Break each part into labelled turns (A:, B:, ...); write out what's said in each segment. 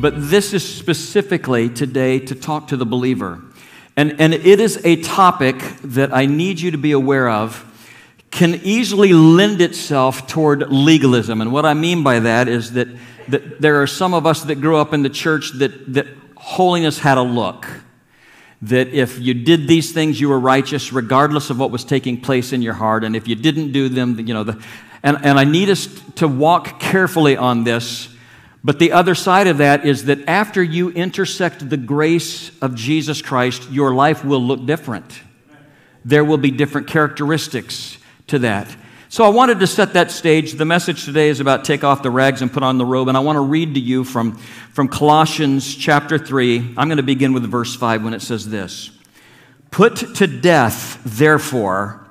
A: but this is specifically today to talk to the believer. And, and it is a topic that I need you to be aware of can easily lend itself toward legalism. And what I mean by that is that, that there are some of us that grew up in the church that, that holiness had a look. That if you did these things, you were righteous, regardless of what was taking place in your heart. And if you didn't do them, you know, the, and, and I need us to walk carefully on this but the other side of that is that after you intersect the grace of Jesus Christ, your life will look different. There will be different characteristics to that. So I wanted to set that stage. The message today is about take off the rags and put on the robe. And I want to read to you from, from Colossians chapter 3. I'm going to begin with verse 5 when it says this Put to death, therefore,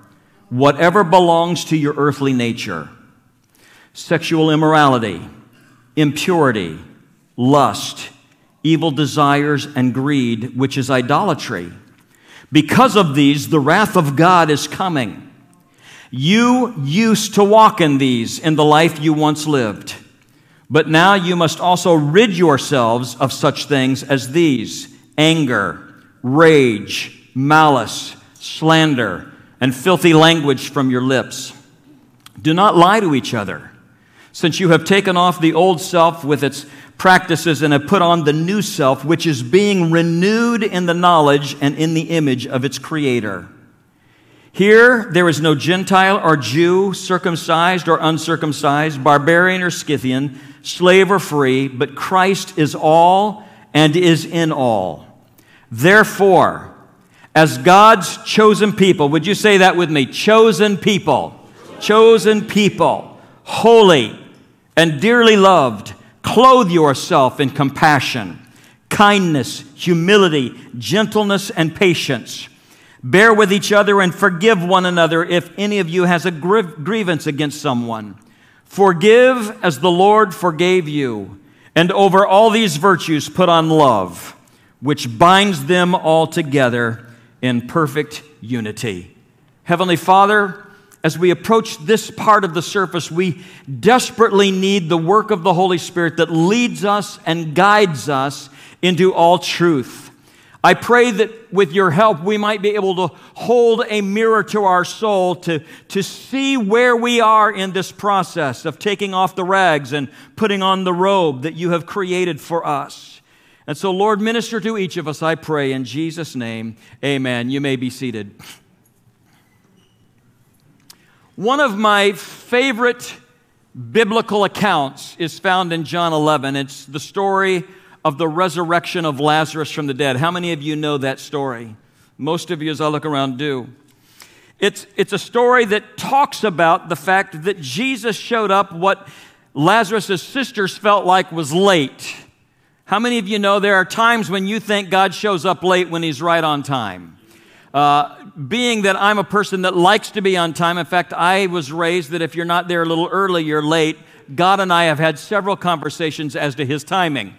A: whatever belongs to your earthly nature sexual immorality impurity, lust, evil desires, and greed, which is idolatry. Because of these, the wrath of God is coming. You used to walk in these in the life you once lived, but now you must also rid yourselves of such things as these anger, rage, malice, slander, and filthy language from your lips. Do not lie to each other since you have taken off the old self with its practices and have put on the new self, which is being renewed in the knowledge and in the image of its creator. Here, there is no Gentile or Jew, circumcised or uncircumcised, barbarian or Scythian, slave or free, but Christ is all and is in all. Therefore, as God's chosen people, would you say that with me? Chosen people. Chosen people. Holy and dearly loved, clothe yourself in compassion, kindness, humility, gentleness, and patience. Bear with each other and forgive one another if any of you has a grievance against someone. Forgive as the Lord forgave you. And over all these virtues, put on love, which binds them all together in perfect unity. Heavenly Father, as we approach this part of the surface, we desperately need the work of the Holy Spirit that leads us and guides us into all truth. I pray that with your help, we might be able to hold a mirror to our soul to, to see where we are in this process of taking off the rags and putting on the robe that you have created for us. And so, Lord, minister to each of us, I pray, in Jesus' name. Amen. You may be seated. One of my favorite biblical accounts is found in John 11. It's the story of the resurrection of Lazarus from the dead. How many of you know that story? Most of you, as I look around, do. It's, it's a story that talks about the fact that Jesus showed up what Lazarus' sisters felt like was late. How many of you know there are times when you think God shows up late when he's right on time? Uh, being that I'm a person that likes to be on time, in fact, I was raised that if you're not there a little early, you're late. God and I have had several conversations as to his timing.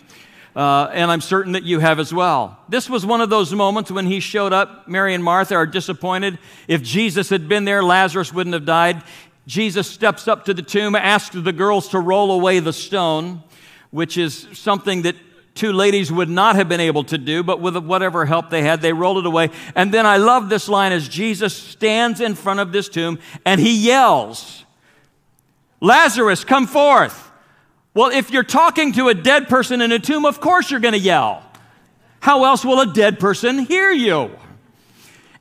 A: Uh, and I'm certain that you have as well. This was one of those moments when he showed up. Mary and Martha are disappointed. If Jesus had been there, Lazarus wouldn't have died. Jesus steps up to the tomb, asks the girls to roll away the stone, which is something that two ladies would not have been able to do, but with whatever help they had, they rolled it away. And then I love this line as Jesus stands in front of this tomb and he yells, Lazarus, come forth. Well, if you're talking to a dead person in a tomb, of course you're going to yell. How else will a dead person hear you?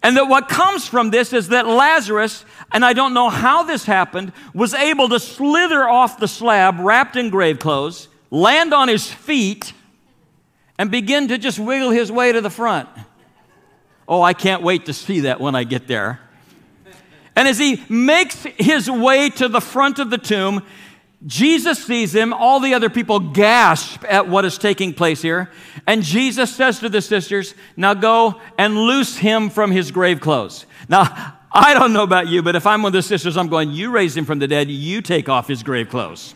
A: And that what comes from this is that Lazarus, and I don't know how this happened, was able to slither off the slab wrapped in grave clothes, land on his feet, and begin to just wiggle his way to the front. Oh, I can't wait to see that when I get there. And as he makes his way to the front of the tomb, Jesus sees him. All the other people gasp at what is taking place here. And Jesus says to the sisters, Now go and loose him from his grave clothes. Now, I don't know about you, but if I'm one of the sisters, I'm going, You raise him from the dead, you take off his grave clothes.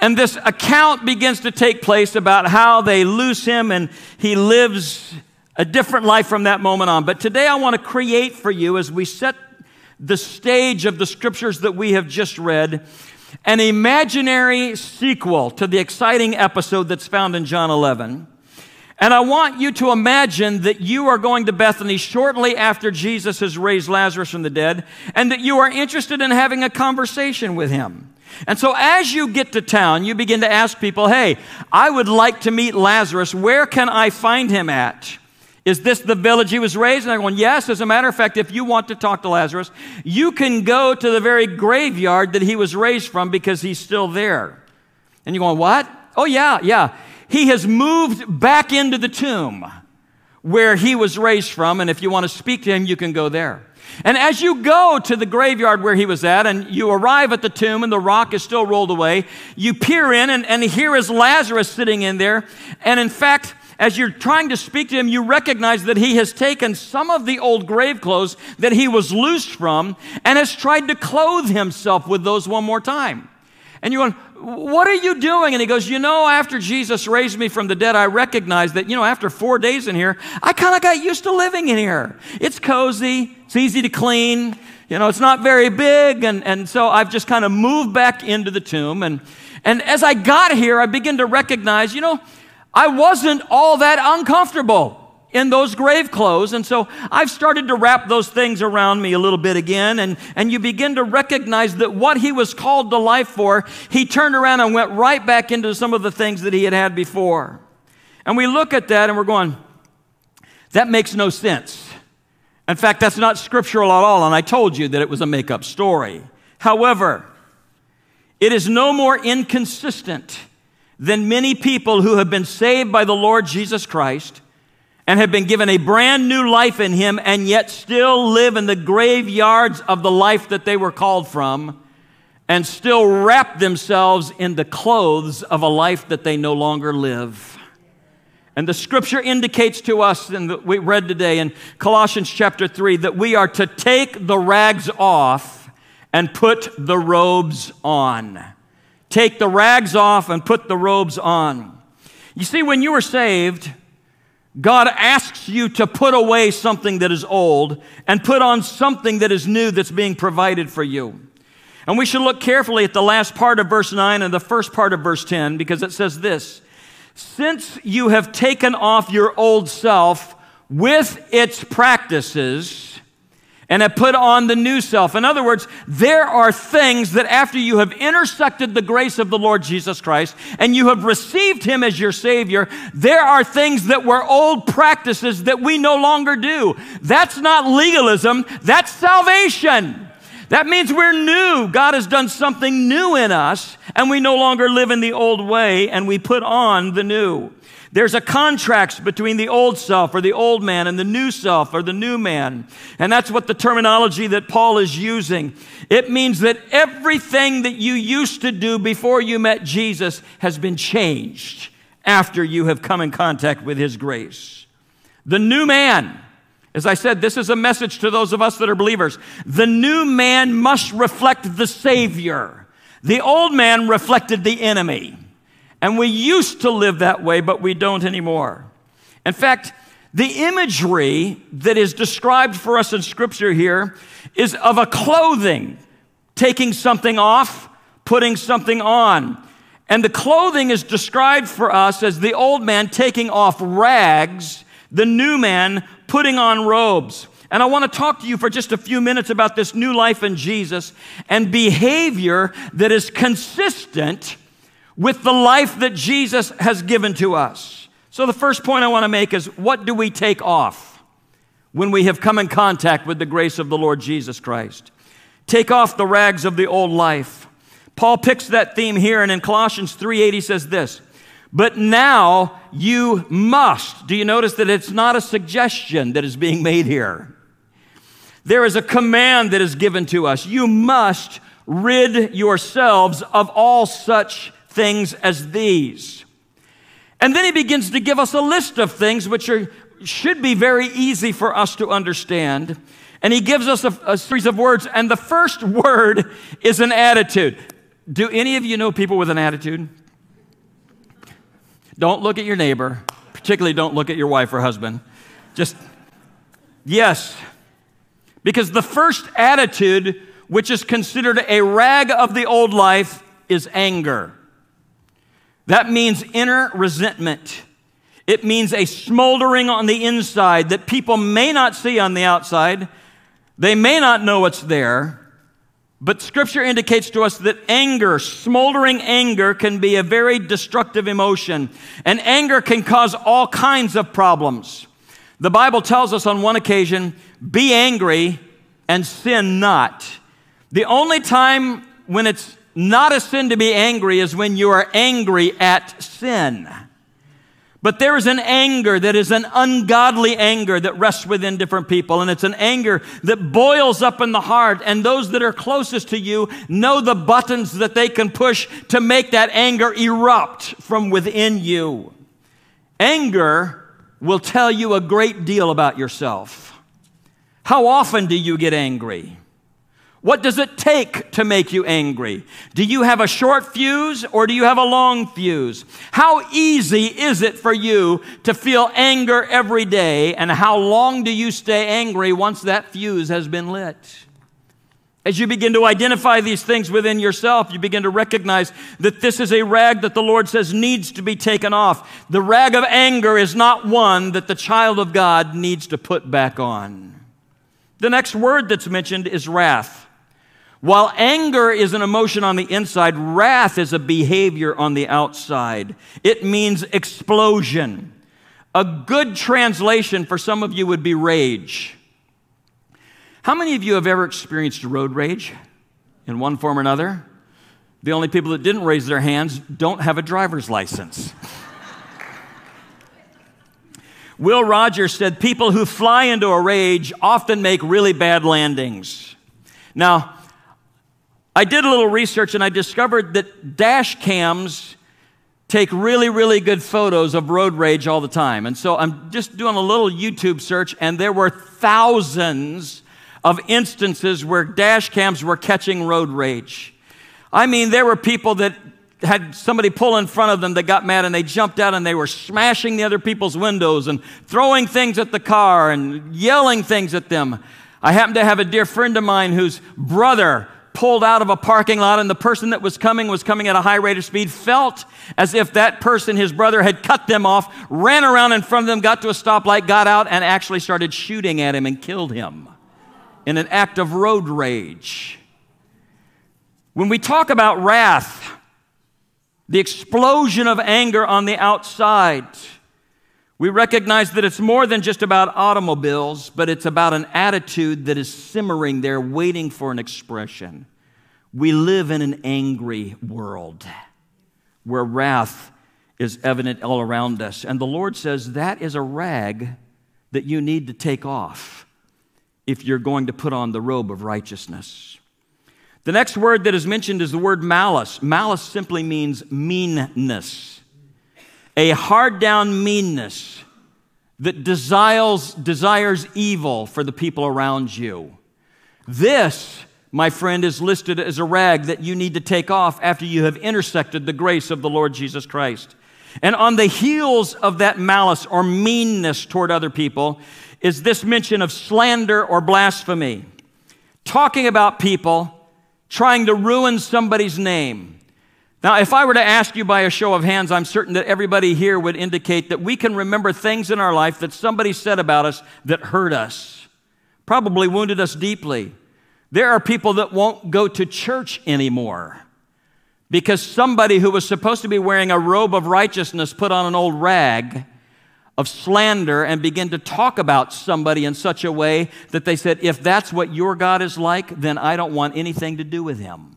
A: And this account begins to take place about how they lose him and he lives a different life from that moment on. But today I want to create for you, as we set the stage of the scriptures that we have just read, an imaginary sequel to the exciting episode that's found in John 11. And I want you to imagine that you are going to Bethany shortly after Jesus has raised Lazarus from the dead, and that you are interested in having a conversation with him. And so as you get to town, you begin to ask people, hey, I would like to meet Lazarus. Where can I find him at? Is this the village he was raised in? They're going, Yes. As a matter of fact, if you want to talk to Lazarus, you can go to the very graveyard that he was raised from because he's still there. And you're going, What? Oh, yeah, yeah. He has moved back into the tomb where he was raised from. And if you want to speak to him, you can go there. And as you go to the graveyard where he was at, and you arrive at the tomb and the rock is still rolled away, you peer in, and, and here is Lazarus sitting in there. And in fact, as you're trying to speak to him, you recognize that he has taken some of the old grave clothes that he was loosed from and has tried to clothe himself with those one more time. And you're going, What are you doing? And he goes, You know, after Jesus raised me from the dead, I recognized that, you know, after four days in here, I kind of got used to living in here. It's cozy, it's easy to clean, you know, it's not very big. And, and so I've just kind of moved back into the tomb. And, and as I got here, I begin to recognize, you know, I wasn't all that uncomfortable in those grave clothes. And so I've started to wrap those things around me a little bit again. And, and you begin to recognize that what he was called to life for, he turned around and went right back into some of the things that he had had before. And we look at that and we're going, that makes no sense. In fact, that's not scriptural at all. And I told you that it was a make up story. However, it is no more inconsistent than many people who have been saved by the Lord Jesus Christ and have been given a brand new life in Him and yet still live in the graveyards of the life that they were called from and still wrap themselves in the clothes of a life that they no longer live. And the scripture indicates to us, and we read today in Colossians chapter 3, that we are to take the rags off and put the robes on. Take the rags off and put the robes on. You see, when you were saved, God asks you to put away something that is old and put on something that is new that's being provided for you. And we should look carefully at the last part of verse 9 and the first part of verse 10 because it says this Since you have taken off your old self with its practices, and have put on the new self. In other words, there are things that after you have intersected the grace of the Lord Jesus Christ and you have received Him as your Savior, there are things that were old practices that we no longer do. That's not legalism, that's salvation. That means we're new. God has done something new in us, and we no longer live in the old way, and we put on the new. There's a contrast between the old self or the old man and the new self or the new man. And that's what the terminology that Paul is using. It means that everything that you used to do before you met Jesus has been changed after you have come in contact with his grace. The new man, as I said, this is a message to those of us that are believers. The new man must reflect the Savior. The old man reflected the enemy. And we used to live that way, but we don't anymore. In fact, the imagery that is described for us in Scripture here is of a clothing, taking something off, putting something on. And the clothing is described for us as the old man taking off rags, the new man putting on robes. And I want to talk to you for just a few minutes about this new life in Jesus and behavior that is consistent with the life that Jesus has given to us. So, the first point I want to make is what do we take off when we have come in contact with the grace of the Lord Jesus Christ? Take off the rags of the old life. Paul picks that theme here, and in Colossians 3:8 he says this. But now you must. Do you notice that it's not a suggestion that is being made here? There is a command that is given to us. You must rid yourselves of all such things as these. And then he begins to give us a list of things which are, should be very easy for us to understand. And he gives us a, a series of words, and the first word is an attitude. Do any of you know people with an attitude? Don't look at your neighbor, particularly don't look at your wife or husband. Just, yes. Because the first attitude, which is considered a rag of the old life, is anger. That means inner resentment. It means a smoldering on the inside that people may not see on the outside. They may not know it's there. But scripture indicates to us that anger, smoldering anger, can be a very destructive emotion. And anger can cause all kinds of problems. The Bible tells us on one occasion, be angry and sin not. The only time when it's not a sin to be angry is when you are angry at sin. But there is an anger that is an ungodly anger that rests within different people. And it's an anger that boils up in the heart. And those that are closest to you know the buttons that they can push to make that anger erupt from within you. Anger will tell you a great deal about yourself. How often do you get angry? What does it take to make you angry? Do you have a short fuse or do you have a long fuse? How easy is it for you to feel anger every day? And how long do you stay angry once that fuse has been lit? As you begin to identify these things within yourself, you begin to recognize that this is a rag that the Lord says needs to be taken off. The rag of anger is not one that the child of God needs to put back on. The next word that's mentioned is wrath. While anger is an emotion on the inside, wrath is a behavior on the outside. It means explosion. A good translation for some of you would be rage. How many of you have ever experienced road rage in one form or another? The only people that didn't raise their hands don't have a driver's license. Will Rogers said people who fly into a rage often make really bad landings. Now, I did a little research and I discovered that dash cams take really, really good photos of road rage all the time. And so I'm just doing a little YouTube search, and there were thousands of instances where dash cams were catching road rage. I mean, there were people that had somebody pull in front of them that got mad and they jumped out and they were smashing the other people's windows and throwing things at the car and yelling things at them. I happen to have a dear friend of mine whose brother pulled out of a parking lot and the person that was coming was coming at a high rate of speed, felt as if that person, his brother, had cut them off, ran around in front of them, got to a stoplight, got out, and actually started shooting at him and killed him in an act of road rage. When we talk about wrath, the explosion of anger on the outside, we recognize that it's more than just about automobiles, but it's about an attitude that is simmering there, waiting for an expression. We live in an angry world where wrath is evident all around us. And the Lord says that is a rag that you need to take off if you're going to put on the robe of righteousness. The next word that is mentioned is the word malice. Malice simply means meanness a hard down meanness that desires, desires evil for the people around you. This, my friend, is listed as a rag that you need to take off after you have intersected the grace of the Lord Jesus Christ. And on the heels of that malice or meanness toward other people is this mention of slander or blasphemy. Talking about people, trying to ruin somebody's name now, if I were to ask you by a show of hands, I'm certain that everybody here would indicate that we can remember things in our life that somebody said about us that hurt us, probably wounded us deeply. There are people that won't go to church anymore because somebody who was supposed to be wearing a robe of righteousness put on an old rag of slander and begin to talk about somebody in such a way that they said, if that's what your God is like, then I don't want anything to do with him.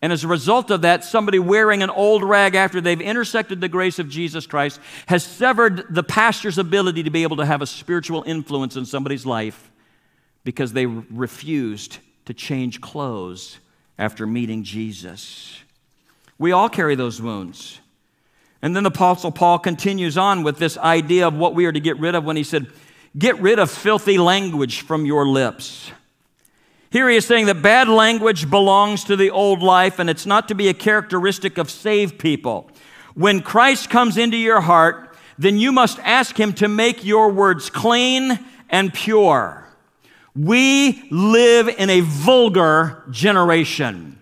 A: And as a result of that, somebody wearing an old rag after they've intersected the grace of Jesus Christ has severed the pastor's ability to be able to have a spiritual influence in somebody's life because they refused to change clothes after meeting Jesus. We all carry those wounds. And then the Apostle Paul continues on with this idea of what we are to get rid of when he said, Get rid of filthy language from your lips. Here he is saying that bad language belongs to the old life and it's not to be a characteristic of saved people. When Christ comes into your heart, then you must ask him to make your words clean and pure. We live in a vulgar generation.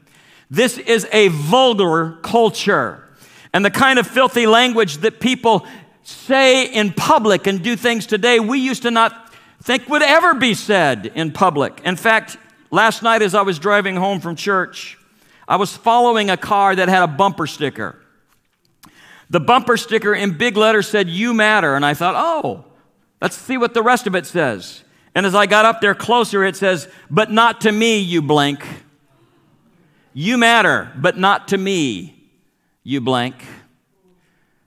A: This is a vulgar culture. And the kind of filthy language that people say in public and do things today, we used to not think would ever be said in public. In fact, last night as I was driving home from church, I was following a car that had a bumper sticker. The bumper sticker in big letters said, You matter. And I thought, oh, let's see what the rest of it says. And as I got up there closer, it says, But not to me, you blank. You matter, but not to me, you blank.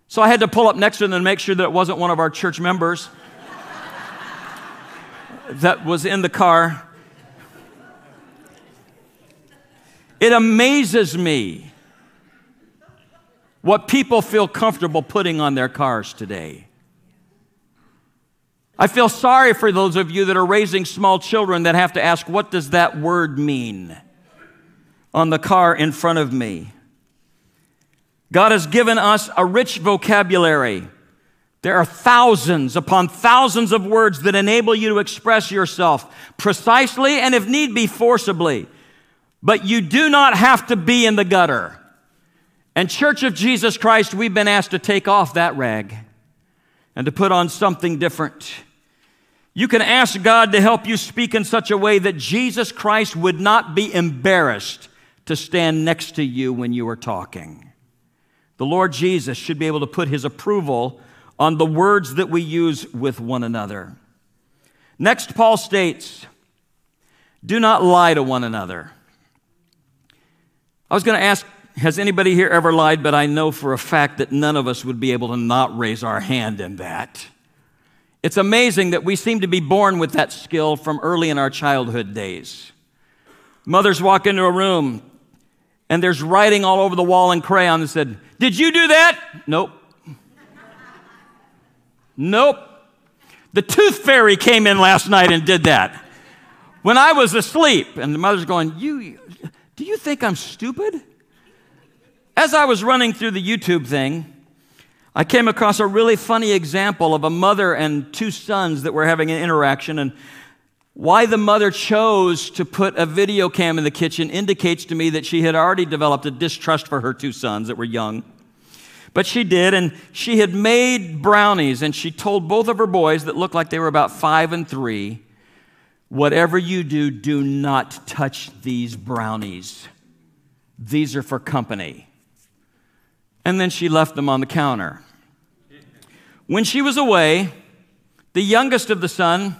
A: So I had to pull up next to them to make sure that it wasn't one of our church members that was in the car. It amazes me what people feel comfortable putting on their cars today. I feel sorry for those of you that are raising small children that have to ask, what does that word mean on the car in front of me? God has given us a rich vocabulary. There are thousands upon thousands of words that enable you to express yourself precisely and, if need be, forcibly. But you do not have to be in the gutter. And, Church of Jesus Christ, we've been asked to take off that rag and to put on something different. You can ask God to help you speak in such a way that Jesus Christ would not be embarrassed to stand next to you when you are talking. The Lord Jesus should be able to put his approval on the words that we use with one another. Next, Paul states, Do not lie to one another. I was going to ask has anybody here ever lied? But I know for a fact that none of us would be able to not raise our hand in that. It's amazing that we seem to be born with that skill from early in our childhood days. Mothers walk into a room and there's writing all over the wall in crayon that said, Did you do that? Nope. nope. The tooth fairy came in last night and did that when I was asleep. And the mother's going, You, do you think I'm stupid? As I was running through the YouTube thing, I came across a really funny example of a mother and two sons that were having an interaction. And why the mother chose to put a video cam in the kitchen indicates to me that she had already developed a distrust for her two sons that were young. But she did, and she had made brownies, and she told both of her boys that looked like they were about five and three whatever you do, do not touch these brownies. These are for company and then she left them on the counter. When she was away, the youngest of the son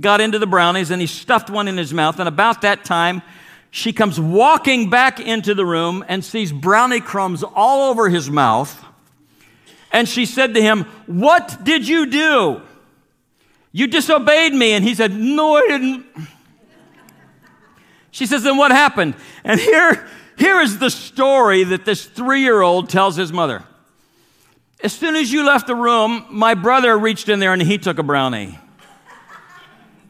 A: got into the brownies and he stuffed one in his mouth. And about that time, she comes walking back into the room and sees brownie crumbs all over his mouth. And she said to him, What did you do? You disobeyed me. And he said, No, I didn't. She says, Then what happened? And here here is the story that this three year old tells his mother. As soon as you left the room, my brother reached in there and he took a brownie.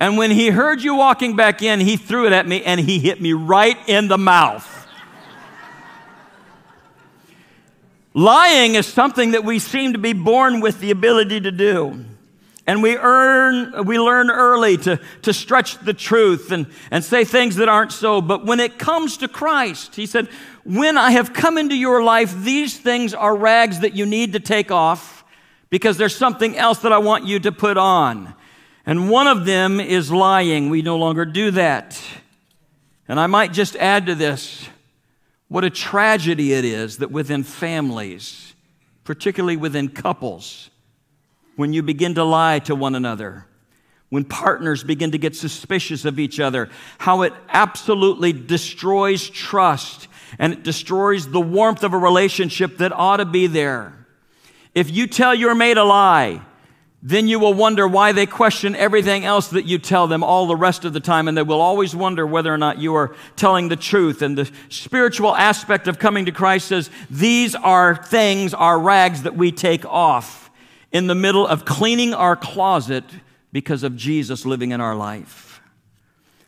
A: And when he heard you walking back in, he threw it at me and he hit me right in the mouth. Lying is something that we seem to be born with the ability to do. And we earn, we learn early to, to stretch the truth and, and say things that aren't so. But when it comes to Christ, he said, when I have come into your life, these things are rags that you need to take off because there's something else that I want you to put on. And one of them is lying. We no longer do that. And I might just add to this what a tragedy it is that within families, particularly within couples, when you begin to lie to one another, when partners begin to get suspicious of each other, how it absolutely destroys trust and it destroys the warmth of a relationship that ought to be there. If you tell your mate a lie, then you will wonder why they question everything else that you tell them all the rest of the time, and they will always wonder whether or not you are telling the truth. And the spiritual aspect of coming to Christ says these are things, are rags that we take off in the middle of cleaning our closet because of Jesus living in our life.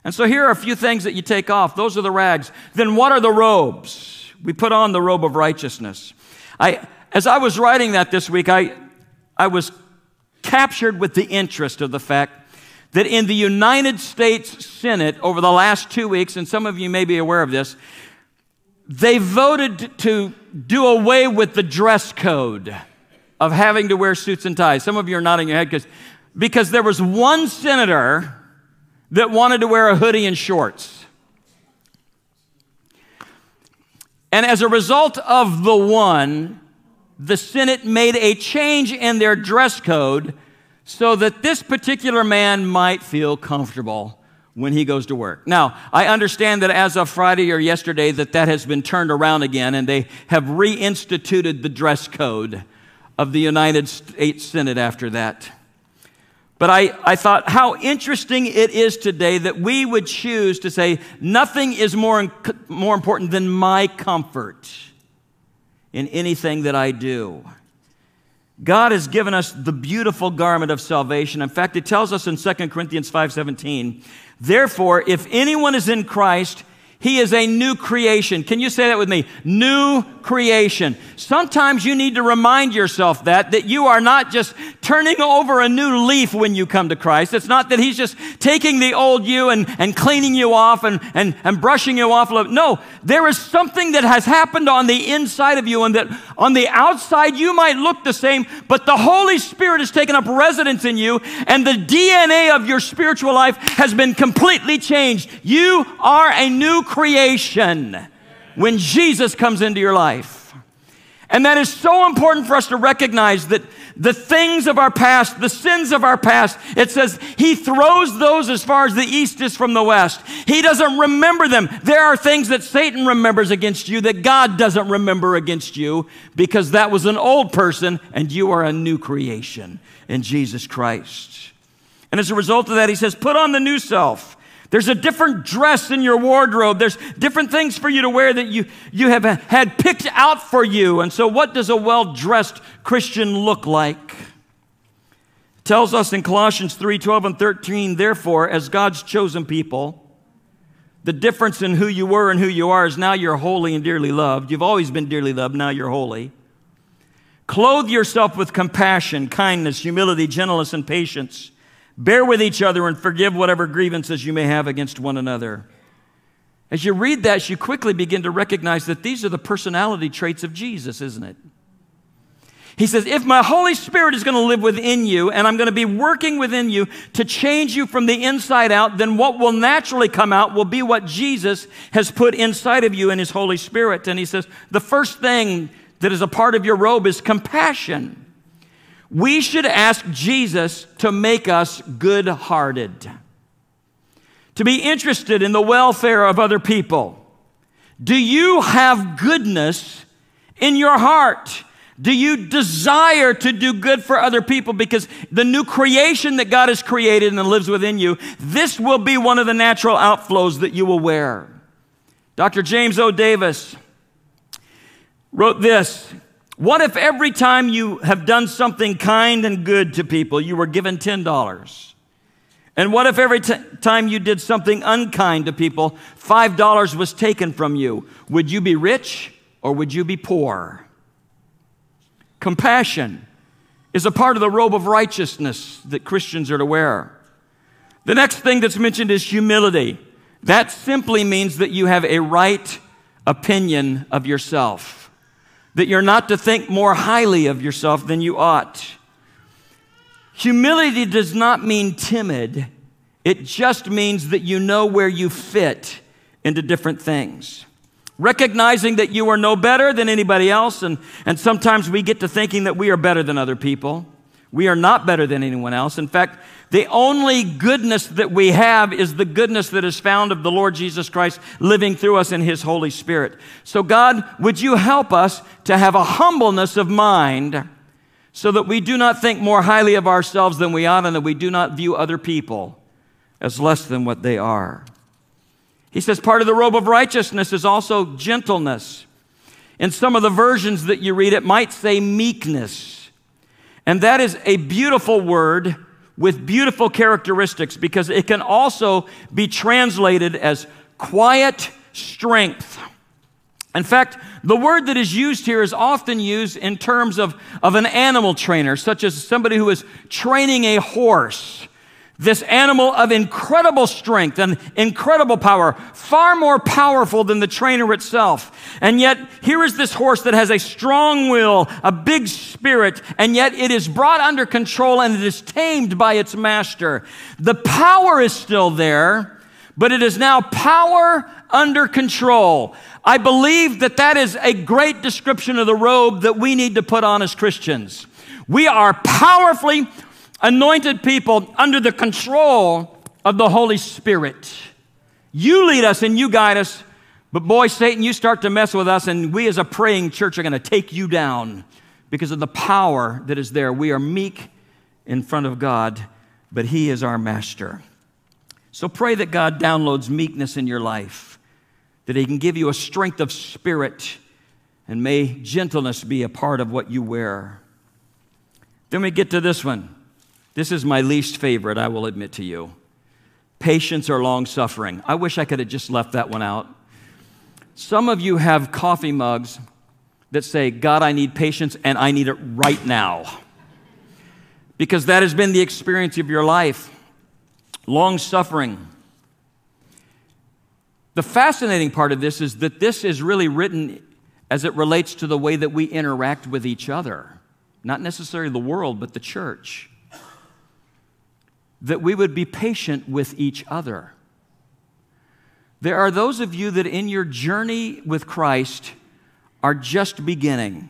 A: And so here are a few things that you take off. Those are the rags. Then what are the robes? We put on the robe of righteousness. I, as I was writing that this week, I, I was captured with the interest of the fact that in the United States Senate over the last two weeks, and some of you may be aware of this, they voted to do away with the dress code of having to wear suits and ties. Some of you are nodding your head because because there was one senator that wanted to wear a hoodie and shorts. And as a result of the one, the Senate made a change in their dress code so that this particular man might feel comfortable when he goes to work. Now, I understand that as of Friday or yesterday that that has been turned around again and they have reinstituted the dress code of the United States Senate after that. But I, I thought how interesting it is today that we would choose to say, nothing is more, more important than my comfort in anything that I do. God has given us the beautiful garment of salvation. In fact, it tells us in 2 Corinthians 5:17, therefore, if anyone is in Christ, he is a new creation. Can you say that with me? New creation. Sometimes you need to remind yourself that, that you are not just turning over a new leaf when you come to Christ. It's not that He's just taking the old you and, and cleaning you off and, and, and brushing you off. No, there is something that has happened on the inside of you and that on the outside you might look the same, but the Holy Spirit has taken up residence in you and the DNA of your spiritual life has been completely changed. You are a new creation when Jesus comes into your life. And that is so important for us to recognize that the things of our past, the sins of our past, it says he throws those as far as the east is from the west. He doesn't remember them. There are things that Satan remembers against you that God doesn't remember against you because that was an old person and you are a new creation in Jesus Christ. And as a result of that, he says, put on the new self there's a different dress in your wardrobe. There's different things for you to wear that you, you have uh, had picked out for you. And so, what does a well dressed Christian look like? It tells us in Colossians 3 12 and 13, therefore, as God's chosen people, the difference in who you were and who you are is now you're holy and dearly loved. You've always been dearly loved, now you're holy. Clothe yourself with compassion, kindness, humility, gentleness, and patience. Bear with each other and forgive whatever grievances you may have against one another. As you read that, you quickly begin to recognize that these are the personality traits of Jesus, isn't it? He says, if my Holy Spirit is going to live within you and I'm going to be working within you to change you from the inside out, then what will naturally come out will be what Jesus has put inside of you in His Holy Spirit. And He says, the first thing that is a part of your robe is compassion we should ask Jesus to make us good hearted, to be interested in the welfare of other people. Do you have goodness in your heart? Do you desire to do good for other people? Because the new creation that God has created and lives within you, this will be one of the natural outflows that you will wear. Dr. James O. Davis wrote this what if every time you have done something kind and good to people, you were given $10? And what if every t- time you did something unkind to people, $5 was taken from you? Would you be rich or would you be poor? Compassion is a part of the robe of righteousness that Christians are to wear. The next thing that's mentioned is humility. That simply means that you have a right opinion of yourself that you're not to think more highly of yourself than you ought. Humility does not mean timid, it just means that you know where you fit into different things. Recognizing that you are no better than anybody else, and, and sometimes we get to thinking that we are better than other people. We are not better than anyone else. In fact, the only goodness that we have is the goodness that is found of the Lord Jesus Christ living through us in His Holy Spirit. So, God, would you help us to have a humbleness of mind so that we do not think more highly of ourselves than we ought and that we do not view other people as less than what they are? He says part of the robe of righteousness is also gentleness. In some of the versions that you read, it might say meekness. And that is a beautiful word with beautiful characteristics because it can also be translated as quiet strength. In fact, the word that is used here is often used in terms of, of an animal trainer, such as somebody who is training a horse. This animal of incredible strength and incredible power, far more powerful than the trainer itself. And yet, here is this horse that has a strong will, a big spirit, and yet it is brought under control and it is tamed by its master. The power is still there, but it is now power under control. I believe that that is a great description of the robe that we need to put on as Christians. We are powerfully anointed people under the control of the Holy Spirit. You lead us and you guide us, but boy, Satan, you start to mess with us, and we as a praying church are going to take you down because of the power that is there. We are meek in front of God, but He is our master. So pray that God downloads meekness in your life, that He can give you a strength of spirit, and may gentleness be a part of what you wear. Then we get to this one. This is my least favorite, I will admit to you. Patience or long suffering. I wish I could have just left that one out. Some of you have coffee mugs that say, God, I need patience and I need it right now. Because that has been the experience of your life. Long suffering. The fascinating part of this is that this is really written as it relates to the way that we interact with each other, not necessarily the world, but the church that we would be patient with each other. There are those of you that in your journey with Christ are just beginning.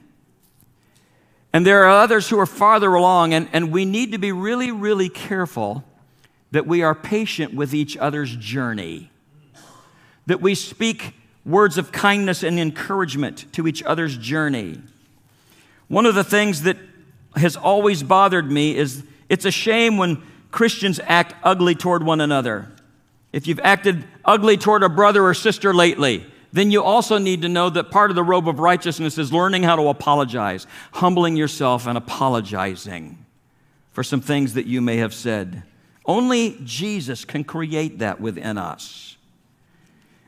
A: And there are others who are farther along, and, and we need to be really, really careful that we are patient with each other's journey, that we speak words of kindness and encouragement to each other's journey. One of the things that has always bothered me is it's a shame when Christians act ugly toward one another. If you've acted ugly toward a brother or sister lately, then you also need to know that part of the robe of righteousness is learning how to apologize, humbling yourself and apologizing for some things that you may have said. Only Jesus can create that within us.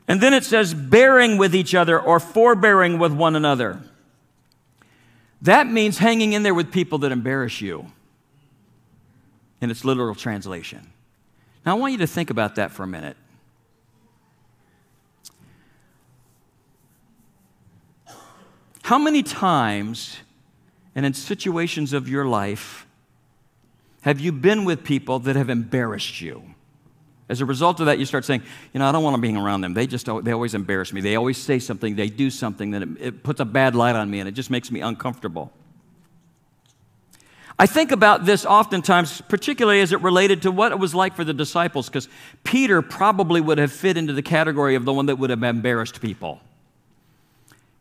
A: And then it says, bearing with each other or forbearing with one another. That means hanging in there with people that embarrass you in its literal translation. Now, I want you to think about that for a minute. How many times and in situations of your life have you been with people that have embarrassed you? As a result of that, you start saying, you know, I don't want to be around them. They just they always embarrass me. They always say something, they do something that it, it puts a bad light on me and it just makes me uncomfortable. I think about this oftentimes, particularly as it related to what it was like for the disciples, because Peter probably would have fit into the category of the one that would have embarrassed people.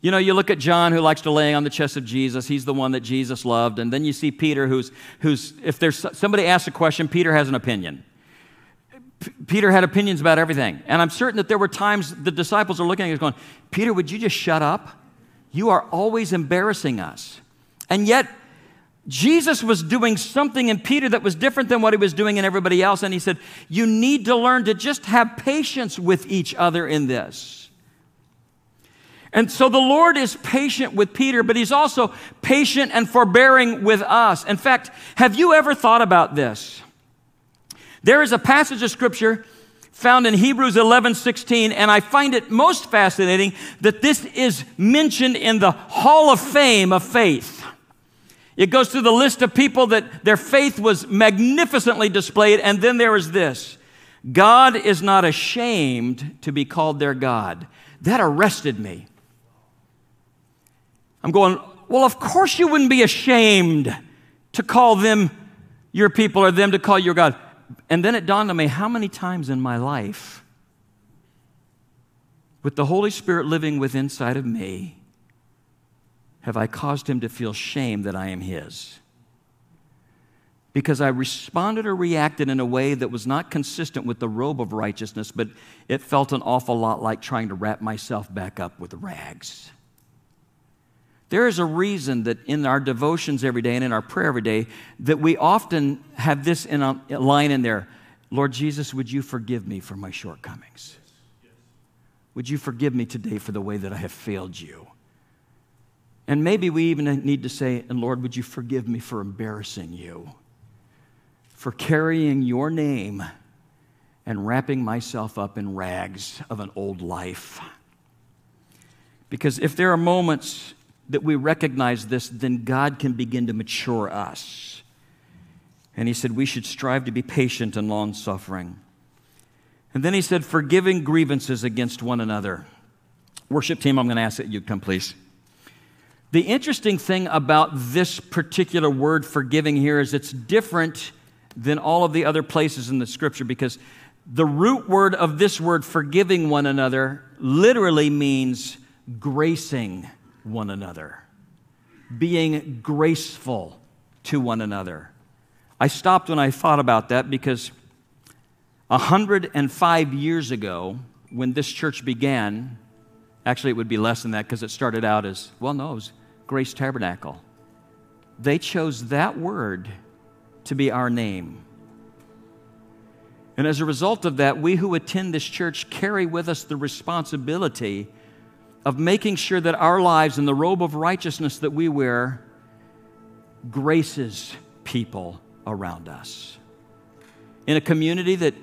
A: You know, you look at John who likes to lay on the chest of Jesus. He's the one that Jesus loved. And then you see Peter who's, who's if there's somebody asks a question, Peter has an opinion. P- Peter had opinions about everything. And I'm certain that there were times the disciples are looking at us going, Peter, would you just shut up? You are always embarrassing us. And yet, Jesus was doing something in Peter that was different than what he was doing in everybody else. And he said, You need to learn to just have patience with each other in this. And so the Lord is patient with Peter, but he's also patient and forbearing with us. In fact, have you ever thought about this? There is a passage of scripture found in Hebrews 11 16, and I find it most fascinating that this is mentioned in the Hall of Fame of faith. It goes through the list of people that their faith was magnificently displayed, and then there is this God is not ashamed to be called their God. That arrested me. I'm going, well, of course you wouldn't be ashamed to call them your people or them to call your God. And then it dawned on me how many times in my life, with the Holy Spirit living within inside of me, have I caused him to feel shame that I am his? Because I responded or reacted in a way that was not consistent with the robe of righteousness, but it felt an awful lot like trying to wrap myself back up with rags. There is a reason that in our devotions every day and in our prayer every day that we often have this in a line in there Lord Jesus, would you forgive me for my shortcomings? Would you forgive me today for the way that I have failed you? And maybe we even need to say, and Lord, would you forgive me for embarrassing you? for carrying your name and wrapping myself up in rags of an old life. Because if there are moments that we recognize this, then God can begin to mature us. And he said we should strive to be patient and long suffering. And then he said, forgiving grievances against one another. Worship team, I'm going to ask that you come, please. The interesting thing about this particular word forgiving here is it's different than all of the other places in the scripture because the root word of this word, forgiving one another, literally means gracing one another, being graceful to one another. I stopped when I thought about that because 105 years ago, when this church began, actually, it would be less than that because it started out as, well, no, it was Grace Tabernacle. They chose that word to be our name. And as a result of that, we who attend this church carry with us the responsibility of making sure that our lives and the robe of righteousness that we wear graces people around us. In a community that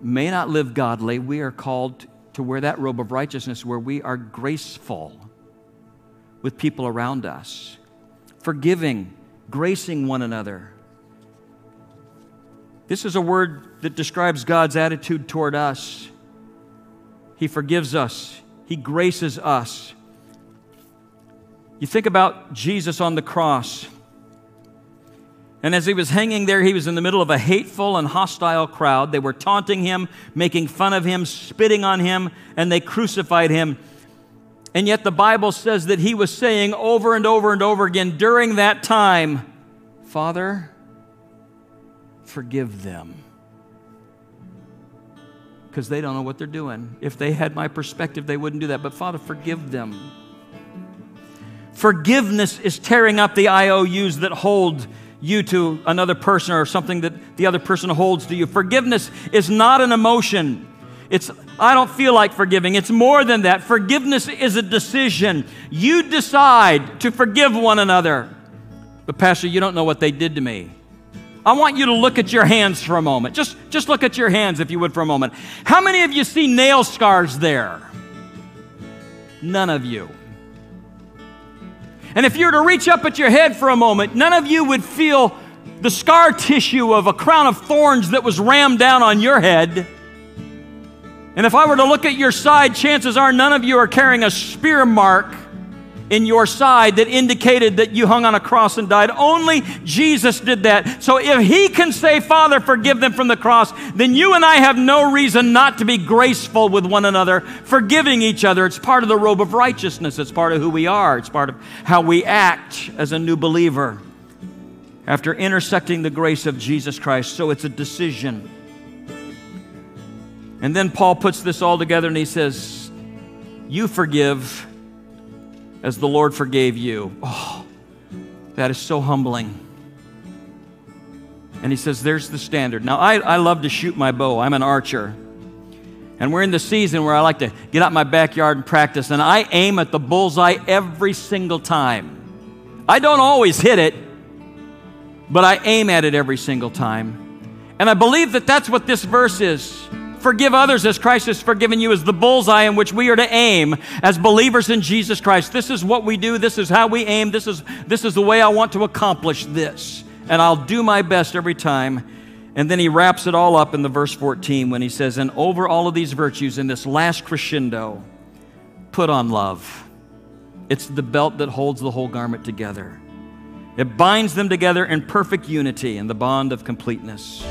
A: may not live godly, we are called to wear that robe of righteousness where we are graceful with people around us, forgiving, gracing one another. This is a word that describes God's attitude toward us. He forgives us, He graces us. You think about Jesus on the cross. And as he was hanging there, he was in the middle of a hateful and hostile crowd. They were taunting him, making fun of him, spitting on him, and they crucified him. And yet the Bible says that he was saying over and over and over again during that time, Father, forgive them. Because they don't know what they're doing. If they had my perspective, they wouldn't do that. But Father, forgive them. Forgiveness is tearing up the IOUs that hold you to another person or something that the other person holds to you. Forgiveness is not an emotion. It's, I don't feel like forgiving. It's more than that. Forgiveness is a decision. You decide to forgive one another. But, Pastor, you don't know what they did to me. I want you to look at your hands for a moment. Just, just look at your hands, if you would, for a moment. How many of you see nail scars there? None of you. And if you were to reach up at your head for a moment, none of you would feel the scar tissue of a crown of thorns that was rammed down on your head. And if I were to look at your side, chances are none of you are carrying a spear mark in your side that indicated that you hung on a cross and died. Only Jesus did that. So if He can say, Father, forgive them from the cross, then you and I have no reason not to be graceful with one another, forgiving each other. It's part of the robe of righteousness, it's part of who we are, it's part of how we act as a new believer after intersecting the grace of Jesus Christ. So it's a decision. And then Paul puts this all together and he says, You forgive as the Lord forgave you. Oh, that is so humbling. And he says, There's the standard. Now, I, I love to shoot my bow, I'm an archer. And we're in the season where I like to get out my backyard and practice, and I aim at the bullseye every single time. I don't always hit it, but I aim at it every single time. And I believe that that's what this verse is. Forgive others as Christ has forgiven you, is the bullseye in which we are to aim as believers in Jesus Christ. This is what we do. This is how we aim. This is, this is the way I want to accomplish this. And I'll do my best every time. And then he wraps it all up in the verse 14 when he says, And over all of these virtues, in this last crescendo, put on love. It's the belt that holds the whole garment together. It binds them together in perfect unity in the bond of completeness.